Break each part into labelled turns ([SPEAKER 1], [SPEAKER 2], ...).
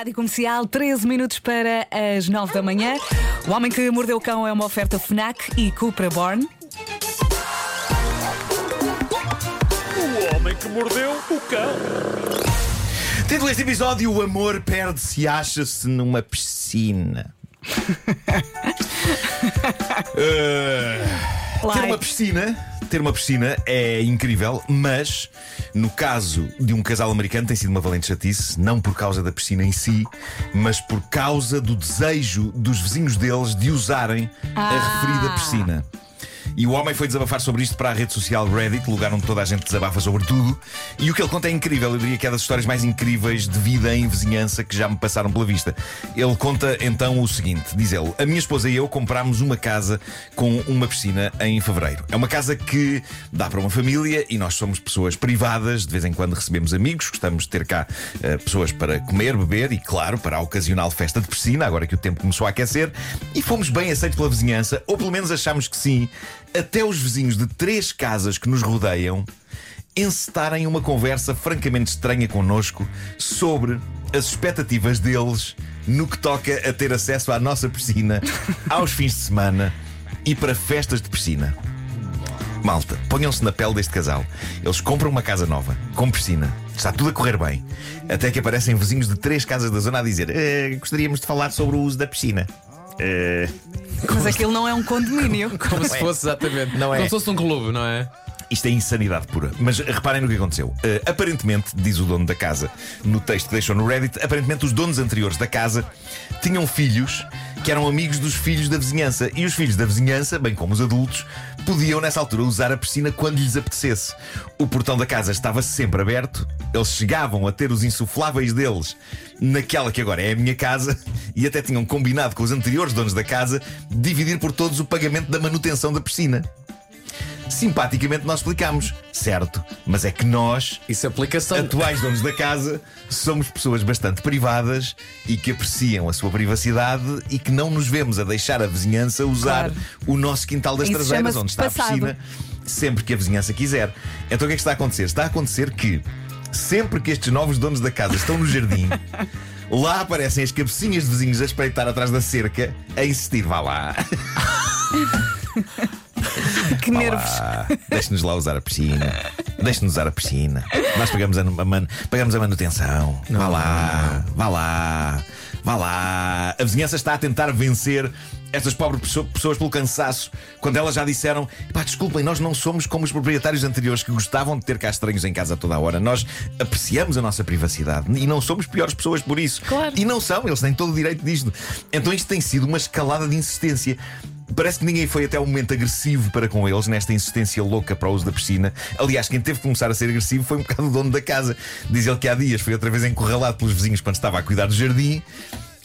[SPEAKER 1] Rádio Comercial, 13 minutos para as 9 da manhã. O Homem que Mordeu o Cão é uma oferta FNAC e Cupra Born.
[SPEAKER 2] O homem que mordeu o cão.
[SPEAKER 3] Título deste episódio: O amor perde-se e acha-se numa piscina. Uh, ter uma piscina, ter uma piscina é incrível, mas no caso de um casal americano tem sido uma valente chatice, não por causa da piscina em si, mas por causa do desejo dos vizinhos deles de usarem a
[SPEAKER 1] Ah.
[SPEAKER 3] referida piscina. E o homem foi desabafar sobre isto para a rede social Reddit, lugar onde toda a gente desabafa sobre tudo. E o que ele conta é incrível, eu diria que é das histórias mais incríveis de vida em vizinhança que já me passaram pela vista. Ele conta então o seguinte: diz ele, a minha esposa e eu comprámos uma casa com uma piscina em fevereiro. É uma casa que dá para uma família e nós somos pessoas privadas, de vez em quando recebemos amigos, gostamos de ter cá eh, pessoas para comer, beber e, claro, para a ocasional festa de piscina, agora que o tempo começou a aquecer. E fomos bem aceitos pela vizinhança, ou pelo menos achamos que sim, até os vizinhos de três casas que nos rodeiam encetarem uma conversa francamente estranha connosco sobre as expectativas deles no que toca a ter acesso à nossa piscina aos fins de semana e para festas de piscina. Malta, ponham-se na pele deste casal. Eles compram uma casa nova, com piscina. Está tudo a correr bem. Até que aparecem vizinhos de três casas da zona a dizer: "Eh, gostaríamos de falar sobre o uso da piscina. Eh,
[SPEAKER 1] Mas aquilo não é um condomínio.
[SPEAKER 4] Como se fosse exatamente.
[SPEAKER 3] Não é.
[SPEAKER 4] Como se fosse um clube, não é?
[SPEAKER 3] Isto é insanidade pura. Mas reparem no que aconteceu. Uh, aparentemente, diz o dono da casa no texto que deixou no Reddit, aparentemente os donos anteriores da casa tinham filhos que eram amigos dos filhos da vizinhança. E os filhos da vizinhança, bem como os adultos, podiam nessa altura usar a piscina quando lhes apetecesse. O portão da casa estava sempre aberto, eles chegavam a ter os insufláveis deles naquela que agora é a minha casa e até tinham combinado com os anteriores donos da casa dividir por todos o pagamento da manutenção da piscina. Simpaticamente nós explicámos, certo, mas é que nós,
[SPEAKER 4] Isso aplica-se a
[SPEAKER 3] atuais donos da casa, somos pessoas bastante privadas e que apreciam a sua privacidade e que não nos vemos a deixar a vizinhança usar
[SPEAKER 1] Claro.
[SPEAKER 3] o nosso quintal das
[SPEAKER 1] Isso
[SPEAKER 3] traseiras,
[SPEAKER 1] chama-se
[SPEAKER 3] onde está
[SPEAKER 1] passado.
[SPEAKER 3] a piscina, sempre que a vizinhança quiser. Então o que é que está a acontecer? Está a acontecer que, sempre que estes novos donos da casa estão no jardim. Lá aparecem as cabecinhas de vizinhos a espreitar atrás da cerca, a insistir, vá lá.
[SPEAKER 1] Que nervos.
[SPEAKER 3] Deixe-nos lá usar a piscina. Deixe-nos usar a piscina. Nós pagamos a, a man- pagamos a manutenção. Vá lá, vá lá, vá lá. A vizinhança está a tentar vencer estas pobres pesso- pessoas pelo cansaço, quando elas já disseram: pá, desculpem, nós não somos como os proprietários anteriores que gostavam de ter cá estranhos em casa a toda a hora. Nós apreciamos a nossa privacidade e não somos piores pessoas por isso.
[SPEAKER 1] Claro.
[SPEAKER 3] E não são, eles têm todo o direito disto. Então isto tem sido uma escalada de insistência. Parece que ninguém foi até o momento agressivo para com eles nesta insistência louca para o uso da piscina. Aliás, quem teve que começar a ser agressivo foi um bocado o dono da casa. Diz ele que há dias foi outra vez encurralado pelos vizinhos quando estava a cuidar do jardim.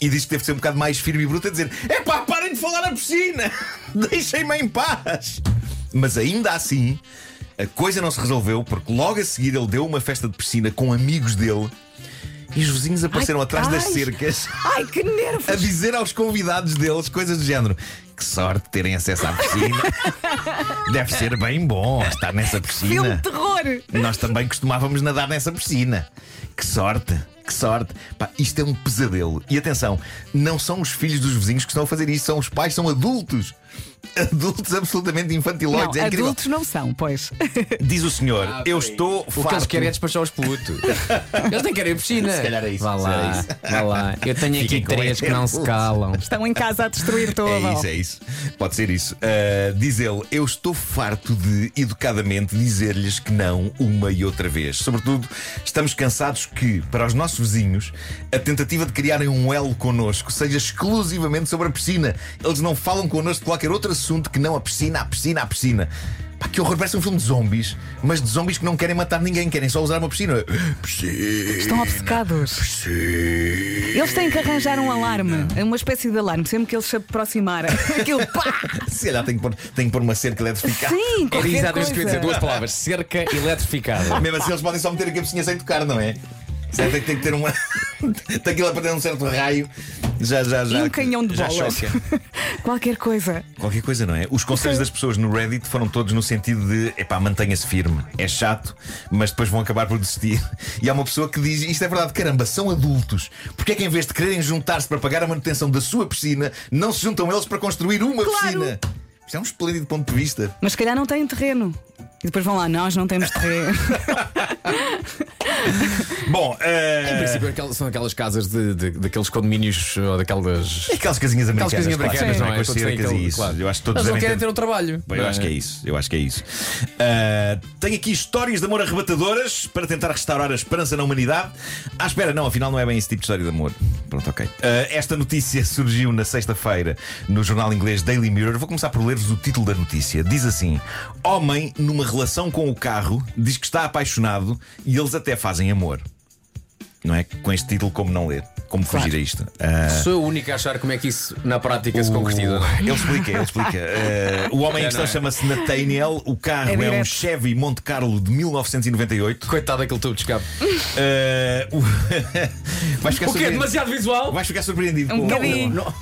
[SPEAKER 3] E diz que teve que ser um bocado mais firme e bruto a dizer: É pá, parem de falar na piscina! Deixem-me em paz! Mas ainda assim, a coisa não se resolveu porque logo a seguir ele deu uma festa de piscina com amigos dele e os vizinhos apareceram
[SPEAKER 1] Ai,
[SPEAKER 3] atrás das
[SPEAKER 1] ai.
[SPEAKER 3] cercas
[SPEAKER 1] Ai, que nervos.
[SPEAKER 3] a dizer aos convidados deles coisas do género. Que sorte de terem acesso à piscina. Deve ser bem bom estar nessa
[SPEAKER 1] Filme
[SPEAKER 3] piscina.
[SPEAKER 1] de terror.
[SPEAKER 3] Nós também costumávamos nadar nessa piscina. Que sorte, que sorte. Pá, isto é um pesadelo. E atenção, não são os filhos dos vizinhos que estão a fazer isto, são os pais, são adultos. Adultos absolutamente
[SPEAKER 1] Não,
[SPEAKER 3] infantiloides. é incrível.
[SPEAKER 1] adultos não são, pois.
[SPEAKER 3] Diz o senhor, eu estou
[SPEAKER 4] O que
[SPEAKER 3] farto.
[SPEAKER 4] eles querem é despachar os putos. Eles nem querem piscina.
[SPEAKER 3] Se calhar é isso,
[SPEAKER 4] Vá
[SPEAKER 3] se calhar é
[SPEAKER 4] lá,
[SPEAKER 3] isso.
[SPEAKER 4] vá lá. Eu tenho
[SPEAKER 3] Fiquem
[SPEAKER 4] aqui
[SPEAKER 3] com
[SPEAKER 4] três que não se calam.
[SPEAKER 1] Estão em casa a destruir tudo.
[SPEAKER 3] É isso, é isso. Pode ser isso. Uh, diz ele: Eu estou farto de, educadamente, dizer-lhes que não uma e outra vez. Sobretudo, estamos cansados que, para os nossos vizinhos, a tentativa de criarem um elo connosco seja exclusivamente sobre a piscina. Eles não falam connosco de qualquer outro assunto que não a piscina, a piscina, a piscina. Pá, que horror, parece um filme de zombies, mas de zombies que não querem matar ninguém, querem só usar uma piscina. Piscina.
[SPEAKER 1] Estão obcecados.
[SPEAKER 3] Piscina.
[SPEAKER 1] Eles têm que arranjar um alarme, uma espécie de alarme, sempre que eles se aproximarem. Aquilo pá!
[SPEAKER 3] Se calhar tem que pôr, tem que pôr uma cerca eletrificada.
[SPEAKER 1] Sim,
[SPEAKER 4] Era
[SPEAKER 1] qualquer
[SPEAKER 4] exatamente isso que eu ia dizer. Duas palavras: cerca eletrificada.
[SPEAKER 3] Mesmo assim, eles podem só meter a cabecinha sem tocar, não é? Certo, tem que ter uma. tem que ir lá para ter um certo raio. Já, já, já.
[SPEAKER 1] E um canhão de
[SPEAKER 3] já
[SPEAKER 1] bolas.
[SPEAKER 3] choca.
[SPEAKER 1] Qualquer coisa.
[SPEAKER 3] Qualquer coisa, não é? Os conselhos das pessoas no Reddit foram todos no sentido de epá, mantenha-se firme. É chato, mas depois vão acabar por desistir. E há uma pessoa que diz: isto é verdade, caramba, são adultos. Porque é que em vez de quererem juntar-se para pagar a manutenção da sua piscina, não se juntam eles para construir uma
[SPEAKER 1] Claro.
[SPEAKER 3] piscina? Isto é um esplêndido ponto de vista.
[SPEAKER 1] Mas se calhar não têm terreno. E depois vão lá, nós não temos terreno.
[SPEAKER 3] Bom, eh,
[SPEAKER 4] Em princípio, aquelas- são aquelas casas de, de- daqueles condomínios ou daquelas.
[SPEAKER 3] aquelas casinhas
[SPEAKER 4] Aquelas
[SPEAKER 3] americanas.
[SPEAKER 4] casinhas americanas,
[SPEAKER 3] clássicas,
[SPEAKER 4] não é? Todos
[SPEAKER 3] isso.
[SPEAKER 4] claro.
[SPEAKER 3] Eu acho que todos
[SPEAKER 4] Eles não querem
[SPEAKER 3] ter...
[SPEAKER 4] ter o trabalho.
[SPEAKER 3] Bem, eu acho que é isso, eu acho que é isso. Ah, tenho aqui histórias de amor arrebatadoras para tentar restaurar a esperança na humanidade. Ah, espera, não, afinal não é bem esse tipo de história de amor. Pronto, ok. Ah, esta notícia surgiu na sexta-feira no jornal inglês Daily Mirror. Vou começar por ler-vos o título da notícia. Diz assim: Homem numa relação com o carro diz que está apaixonado e eles até fazem amor. Não é? Com este título, como não ler? Como fugir a isto? Ah,
[SPEAKER 4] Sou o único a achar como é que isso na prática se concretiza.
[SPEAKER 3] Ele explica, ele explica. Eh, o homem em questão
[SPEAKER 4] é?
[SPEAKER 3] chama-se Nathaniel. O carro
[SPEAKER 1] É
[SPEAKER 3] é, um. Chevy Monte Carlo de 1998.
[SPEAKER 4] Coitado daquele tubo de escape.
[SPEAKER 3] Eh, o- vais, ficar
[SPEAKER 4] O quê? Demasiado visual?
[SPEAKER 3] vais ficar surpreendido.
[SPEAKER 1] Um
[SPEAKER 3] com-
[SPEAKER 1] bocadinho.
[SPEAKER 3] Não, não.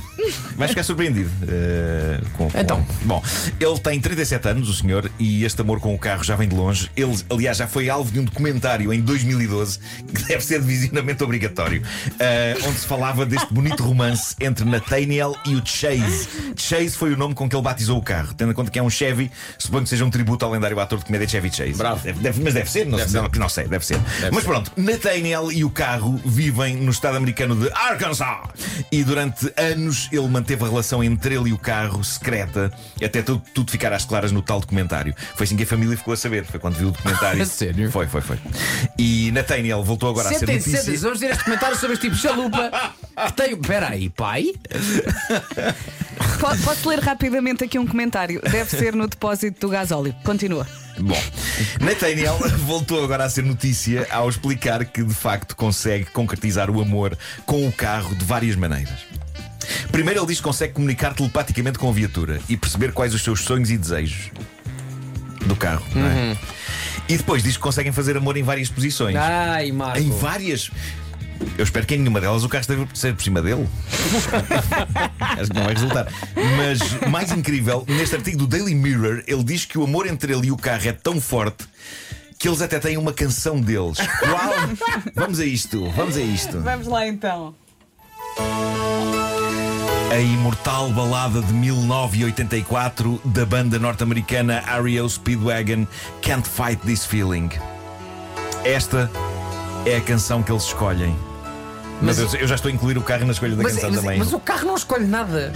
[SPEAKER 3] Vais ficar surpreendido. eh, com- com-
[SPEAKER 4] Então.
[SPEAKER 3] Bom, ele tem 37 anos, o senhor, e este amor com o carro já vem de longe. Ele, aliás, já foi alvo de um documentário em 2012 que deve ser de visionamento obrigatório, eh, onde se falava deste bonito romance entre Nathaniel e o Chase. Chase foi o nome com que ele batizou o carro. Tendo em conta que é um Chevy, suponho que seja um tributo ao lendário ator de comédia Chevy Chase.
[SPEAKER 4] Bravo.
[SPEAKER 3] Deve- deve- mas deve ser, não,
[SPEAKER 4] Deve
[SPEAKER 3] sei,
[SPEAKER 4] ser.
[SPEAKER 3] não sei, deve ser.
[SPEAKER 4] Deve
[SPEAKER 3] mas
[SPEAKER 4] ser.
[SPEAKER 3] pronto, Nathaniel e o carro vivem no estado americano de Arkansas. E durante anos ele manteve a relação entre ele e o carro secreta, até tudo, tudo ficar às claras no tal documentário. Foi assim que a família ficou a saber. Foi quando viu o documentário.
[SPEAKER 4] Sério?
[SPEAKER 3] Foi, foi, foi. E Nathaniel voltou agora a ser
[SPEAKER 4] Sentem,
[SPEAKER 3] notícia.
[SPEAKER 4] sentem, vamos ver este comentário sobre este tipo de chalupa que tem. Espera aí, pai?
[SPEAKER 1] Po- Posso ler rapidamente aqui um comentário? Deve ser no depósito do gasóleo. Continua.
[SPEAKER 3] Bom, Nathaniel voltou agora a ser notícia ao explicar que de facto consegue concretizar o amor com o carro de várias maneiras. Primeiro, ele diz que consegue comunicar telepaticamente com a viatura e perceber quais os seus sonhos e desejos do carro, não é? E depois diz que conseguem fazer amor em várias posições.
[SPEAKER 4] Ai, Marco.
[SPEAKER 3] Em várias. Eu espero que em nenhuma delas o carro esteja por cima dele. Acho que não vai resultar. Mas mais incrível, neste artigo do Daily Mirror, ele diz que o amor entre ele e o carro é tão forte que eles até têm uma canção deles. Vamos a isto, vamos a isto.
[SPEAKER 1] Vamos lá então.
[SPEAKER 3] A imortal balada de 1984 da banda norte-americana REO Speedwagon Can't Fight This Feeling. Esta é a canção que eles escolhem. Mas
[SPEAKER 4] Mas-
[SPEAKER 3] eu já estou a incluir o carro na escolha da
[SPEAKER 4] Mas,
[SPEAKER 3] canção
[SPEAKER 4] mas-
[SPEAKER 3] também.
[SPEAKER 4] mas o carro não escolhe nada.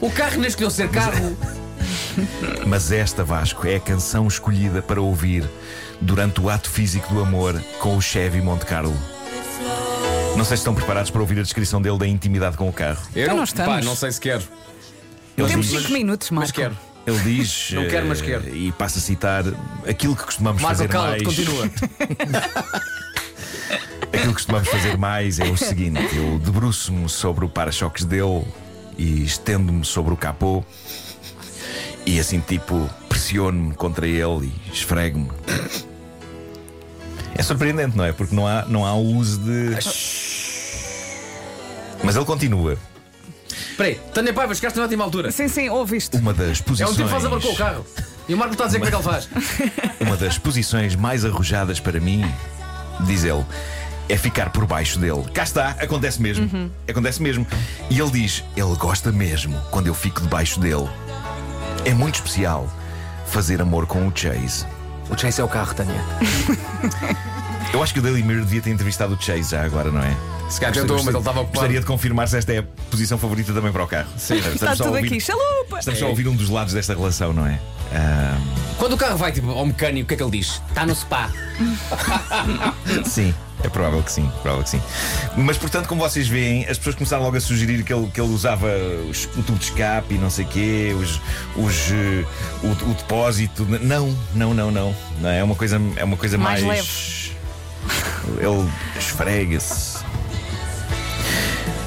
[SPEAKER 4] O carro nem escolheu ser carro.
[SPEAKER 3] Mas esta, Vasco, é a canção escolhida para ouvir durante o ato físico do amor com o Chevy Monte Carlo. Não sei se estão preparados para ouvir a descrição dele da intimidade com o carro.
[SPEAKER 4] Eu
[SPEAKER 1] Então
[SPEAKER 4] não,
[SPEAKER 1] não estamos.
[SPEAKER 4] pá, não sei se quero.
[SPEAKER 3] Ele
[SPEAKER 1] Temos
[SPEAKER 3] diz,
[SPEAKER 1] 5 minutos,
[SPEAKER 4] Mas
[SPEAKER 1] Marco.
[SPEAKER 4] quero.
[SPEAKER 3] ele diz
[SPEAKER 4] Não quero, mas
[SPEAKER 3] eh,
[SPEAKER 4] quero.
[SPEAKER 3] e passa a citar aquilo que costumamos
[SPEAKER 4] Marco,
[SPEAKER 3] fazer
[SPEAKER 4] cala-te,
[SPEAKER 3] mais.
[SPEAKER 4] continua.
[SPEAKER 3] Aquilo que costumamos fazer mais é o seguinte: eu debruço-me sobre o para-choques dele e estendo-me sobre o capô e assim tipo pressiono-me contra ele e esfrego-me. É surpreendente, não é? Porque não há, não há o uso de. Mas ele continua.
[SPEAKER 4] Espera aí, Tânia Paiva, chegaste na ótima altura.
[SPEAKER 1] Sim, sim, ouve isto.
[SPEAKER 3] Uma das
[SPEAKER 4] É um
[SPEAKER 3] posições.
[SPEAKER 4] tipo que faz amor com o carro. E o Marco está a dizer como é que ele faz.
[SPEAKER 3] Uma das posições mais arrojadas para mim, diz ele, é ficar por baixo dele. Cá está, acontece mesmo. Acontece mesmo. E ele diz: ele gosta mesmo quando eu fico debaixo dele. É muito especial fazer amor com o Chase.
[SPEAKER 4] O Chase é o carro, Tânia.
[SPEAKER 3] Eu acho que o Daily Mirror devia ter entrevistado o Chase já agora, não é?
[SPEAKER 4] Se calhar tentou, mas ele estava ocupado.
[SPEAKER 3] Gostaria de confirmar se esta é a posição favorita também para o carro. Sim,
[SPEAKER 1] Está tudo aqui. Chalupa!
[SPEAKER 3] Estamos só a ouvir um dos lados desta relação, não é? Ah,
[SPEAKER 4] Quando o carro vai tipo, ao mecânico, o que é que ele diz? Está no spa.
[SPEAKER 3] Sim, é provável que sim, provável que sim. Mas portanto, como vocês veem, as pessoas começaram logo a sugerir que ele, que ele usava os- o tubo de escape e não sei quê, os, os, eh, o, o depósito. Não, não, não, não. não é uma coisa, é uma coisa mais.
[SPEAKER 1] Mais
[SPEAKER 3] Ele esfrega-se.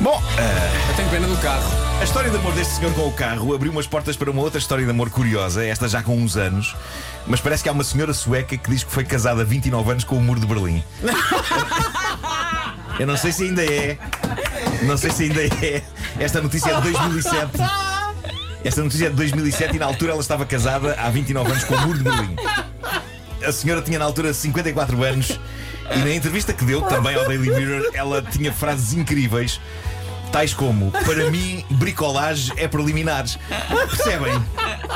[SPEAKER 3] Bom, ah,
[SPEAKER 4] Eu tenho pena do carro.
[SPEAKER 3] a história de amor deste senhor com o carro abriu umas portas para uma outra história de amor curiosa, esta já com uns anos. Mas parece que há uma senhora sueca que diz que foi casada há 29 anos com o muro de Berlim. Eu não sei se ainda é. Não sei se ainda é. Esta notícia é de 2007. Esta notícia é de 2007 e na altura ela estava casada há 29 anos com o Muro de Berlim. A senhora tinha na altura 54 anos e na entrevista que deu também ao Daily Mirror ela tinha frases incríveis. Tais como, para mim, bricolagem é preliminares. Percebem?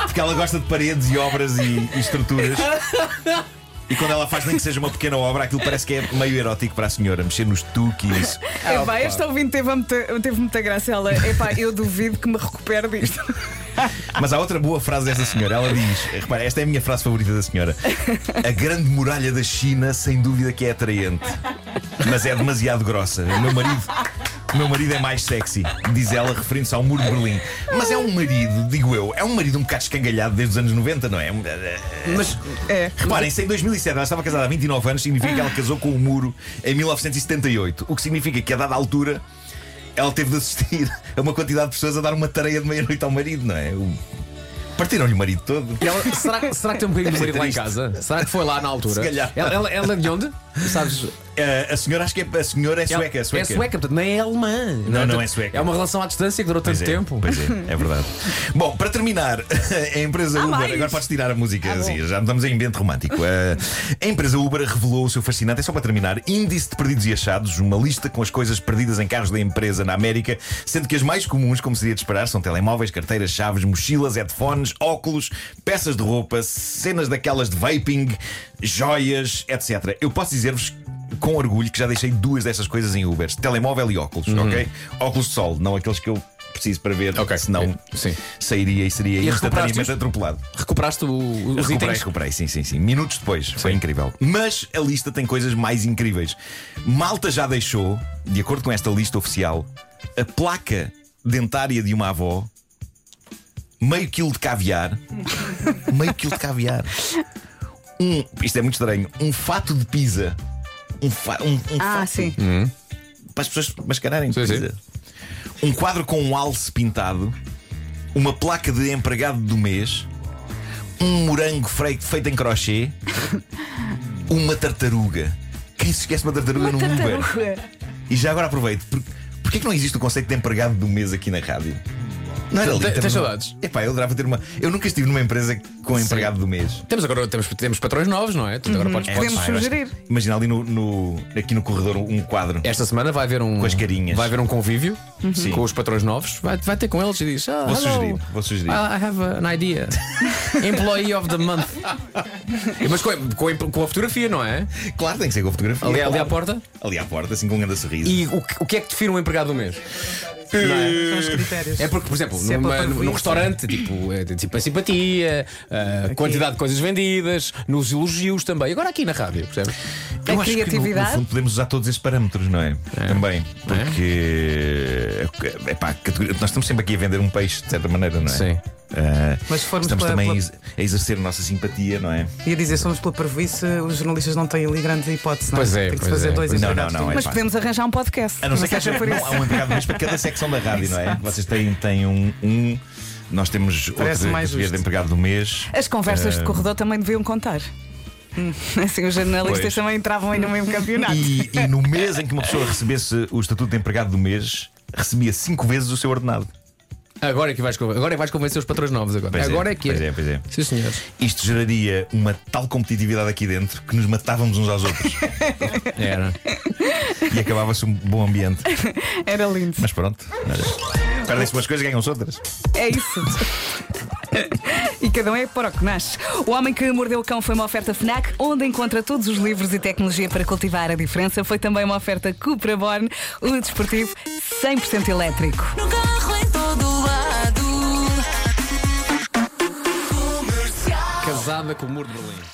[SPEAKER 3] Porque ela gosta de paredes e obras e, e estruturas. E quando ela faz nem que seja uma pequena obra, aquilo parece que é meio erótico para a senhora, mexer nos tuques.
[SPEAKER 1] Epá, esta ouvinte teve muita, teve muita graça. Ela, epá, eu duvido que me recupere disto.
[SPEAKER 3] Mas há outra boa frase desta senhora. Ela diz: repara, esta é a minha frase favorita da senhora. A grande muralha da China, sem dúvida que é atraente, mas é demasiado grossa. O meu marido. O meu marido é mais sexy, diz ela, referindo-se ao muro de Berlim. Mas é um marido, digo eu, é um marido um bocado escangalhado desde os anos 90, não é?
[SPEAKER 4] Mas
[SPEAKER 1] É.
[SPEAKER 3] Reparem, se em 2007 ela estava casada há 29 anos, significa que ela casou com o muro em 1978. O que significa que, a dada altura, ela teve de assistir a uma quantidade de pessoas a dar uma tarefa de meia-noite ao marido, não é? Partiram-lhe o marido todo.
[SPEAKER 4] e ela- será, será que tem um bocadinho de marido lá em
[SPEAKER 3] triste.
[SPEAKER 4] casa? Será que foi lá na altura?
[SPEAKER 3] Se calhar.
[SPEAKER 4] Ela, ela, ela é de onde? Sabes?
[SPEAKER 3] Eh, a senhora, acho que é, a senhora é sueca.
[SPEAKER 4] É
[SPEAKER 3] sueca.
[SPEAKER 4] sueca, portanto, nem é alemã.
[SPEAKER 3] Não, não é sueca.
[SPEAKER 4] É uma relação à distância que durou
[SPEAKER 3] Pois
[SPEAKER 4] tanto
[SPEAKER 3] é,
[SPEAKER 4] tempo.
[SPEAKER 3] Pois é, é verdade. Bom, para terminar, a empresa Uber.
[SPEAKER 1] mais?
[SPEAKER 3] Agora podes tirar a música,
[SPEAKER 1] Ah,
[SPEAKER 3] assim, já estamos em ambiente romântico. Eh, a empresa Uber revelou o seu fascinante, é só para terminar, índice de perdidos e achados, uma lista com as coisas perdidas em carros da empresa na América, sendo que as mais comuns, como seria de esperar, são telemóveis, carteiras, chaves, mochilas, headphones, óculos, peças de roupa, cenas daquelas de vaping, joias, etc. Eu posso dizer-vos com orgulho que já deixei duas dessas coisas em Ubers: telemóvel e óculos, ok? Óculos de sol, não aqueles que eu preciso para ver,
[SPEAKER 4] Uhum. Ok,
[SPEAKER 3] senão
[SPEAKER 4] sim.
[SPEAKER 3] sairia e seria
[SPEAKER 4] E
[SPEAKER 3] instantaneamente atropelado.
[SPEAKER 4] Recuperaste o- os
[SPEAKER 3] Recuperei,
[SPEAKER 4] itens?
[SPEAKER 3] recuperei, sim, sim, sim. Minutos depois, foi incrível. Mas a lista tem coisas mais incríveis. Malta já deixou, de acordo com esta lista oficial, a placa dentária de uma avó, meio quilo de caviar, meio quilo de caviar. Um, isto é muito estranho, um fato de pizza. Um, fa, um, um
[SPEAKER 1] Ah,
[SPEAKER 3] fato
[SPEAKER 1] sim.
[SPEAKER 3] para as pessoas mascararem
[SPEAKER 4] Sim, sim.
[SPEAKER 3] pizza. Um quadro com um alce pintado, uma placa de empregado do mês, um morango feito em crochê, uma tartaruga. Quem se esquece uma tartaruga no Uber?
[SPEAKER 1] Tartaruga.
[SPEAKER 3] E já agora aproveito, por, porquê que não existe o conceito de empregado do mês aqui na rádio? Não era lindo.
[SPEAKER 4] tens saudades?
[SPEAKER 3] Epá, eu adorava ter uma. Eu nunca estive numa empresa com empregado do mês.
[SPEAKER 4] Temos agora temos, temos patrões novos, não é? Tu agora podes,
[SPEAKER 3] É,
[SPEAKER 4] podes-
[SPEAKER 1] Podemos sugerir.
[SPEAKER 3] Imagina ali no, no- aqui no corredor um quadro.
[SPEAKER 4] Esta semana vai haver um.
[SPEAKER 3] Com as carinhas.
[SPEAKER 4] Vai haver um convívio
[SPEAKER 3] Sim.
[SPEAKER 4] com os patrões novos. Vai, vai ter com eles e diz: ah,
[SPEAKER 3] Vou
[SPEAKER 4] hello,
[SPEAKER 3] sugerir, vou sugerir.
[SPEAKER 4] I I have an idea. Employee of the month. Mas com, a- com a- com a fotografia, não é?
[SPEAKER 3] Claro, tem que ser com fotografia.
[SPEAKER 4] Ali, ali
[SPEAKER 3] claro.
[SPEAKER 4] à porta.
[SPEAKER 3] Ali à porta, assim com um grande sorriso.
[SPEAKER 4] E o, que- o que é que define um empregado do mês?
[SPEAKER 5] São os critérios.
[SPEAKER 4] É porque, por exemplo,
[SPEAKER 5] Se é
[SPEAKER 4] numa- num restaurante, tipo, é, tipo a simpatia, a quantidade de coisas vendidas, nos elogios também. Agora aqui na rádio, percebes?
[SPEAKER 1] A
[SPEAKER 3] Eu acho que no-
[SPEAKER 1] criatividade.
[SPEAKER 3] no, fundo podemos usar todos esses parâmetros, não é? Também. Porque epá, categoria- nós estamos sempre aqui a vender um peixe, de certa maneira, não é?
[SPEAKER 4] Sim.
[SPEAKER 3] Ah,
[SPEAKER 5] Mas se formos
[SPEAKER 3] estamos
[SPEAKER 5] pela-
[SPEAKER 3] também a
[SPEAKER 5] pela-
[SPEAKER 3] a exercer a nossa simpatia, não é?
[SPEAKER 5] Ia dizer, somos pela parvoíce, os jornalistas não têm ali grande hipótese, não
[SPEAKER 4] Pois é,
[SPEAKER 5] Tem que se
[SPEAKER 4] pois
[SPEAKER 5] fazer
[SPEAKER 4] é,
[SPEAKER 5] dois
[SPEAKER 3] é. Não, não, não,
[SPEAKER 1] Mas
[SPEAKER 3] pá.
[SPEAKER 1] podemos arranjar um podcast.
[SPEAKER 3] A não ser que haja
[SPEAKER 1] por isso.
[SPEAKER 3] há um empregado mesmo para cada secção da rádio, não é? Vocês têm, têm um, um, nós temos
[SPEAKER 5] Parece
[SPEAKER 3] outro
[SPEAKER 5] mais
[SPEAKER 3] de empregado do mês.
[SPEAKER 1] As conversas de corredor também deviam contar. Hum, Assim, os jornalistas
[SPEAKER 3] Pois.
[SPEAKER 1] também entravam aí no mesmo campeonato.
[SPEAKER 3] E, e no mês em que uma pessoa recebesse o estatuto de empregado do mês, recebia cinco vezes o seu ordenado.
[SPEAKER 4] Agora é que vais, agora é que vais convencer os patrões novos. Agora,
[SPEAKER 3] Pois é,
[SPEAKER 4] agora é, que
[SPEAKER 3] pois é, pois é.
[SPEAKER 4] Sim, senhores.
[SPEAKER 3] Isto geraria uma tal competitividade aqui dentro que nos matávamos uns aos outros
[SPEAKER 4] Era.
[SPEAKER 3] e acabava-se um bom ambiente.
[SPEAKER 1] Era lindo.
[SPEAKER 3] Mas pronto, perdem-se umas coisas, ganham-se outras.
[SPEAKER 1] É isso. E cada um é para o que nasce. O Homem que Mordeu o Cão foi uma oferta FNAC, onde encontra todos os livros e tecnologia para cultivar a diferença. Foi também uma oferta Cupra Born, o desportivo 100% elétrico.
[SPEAKER 4] Casada com o muro de Berlim.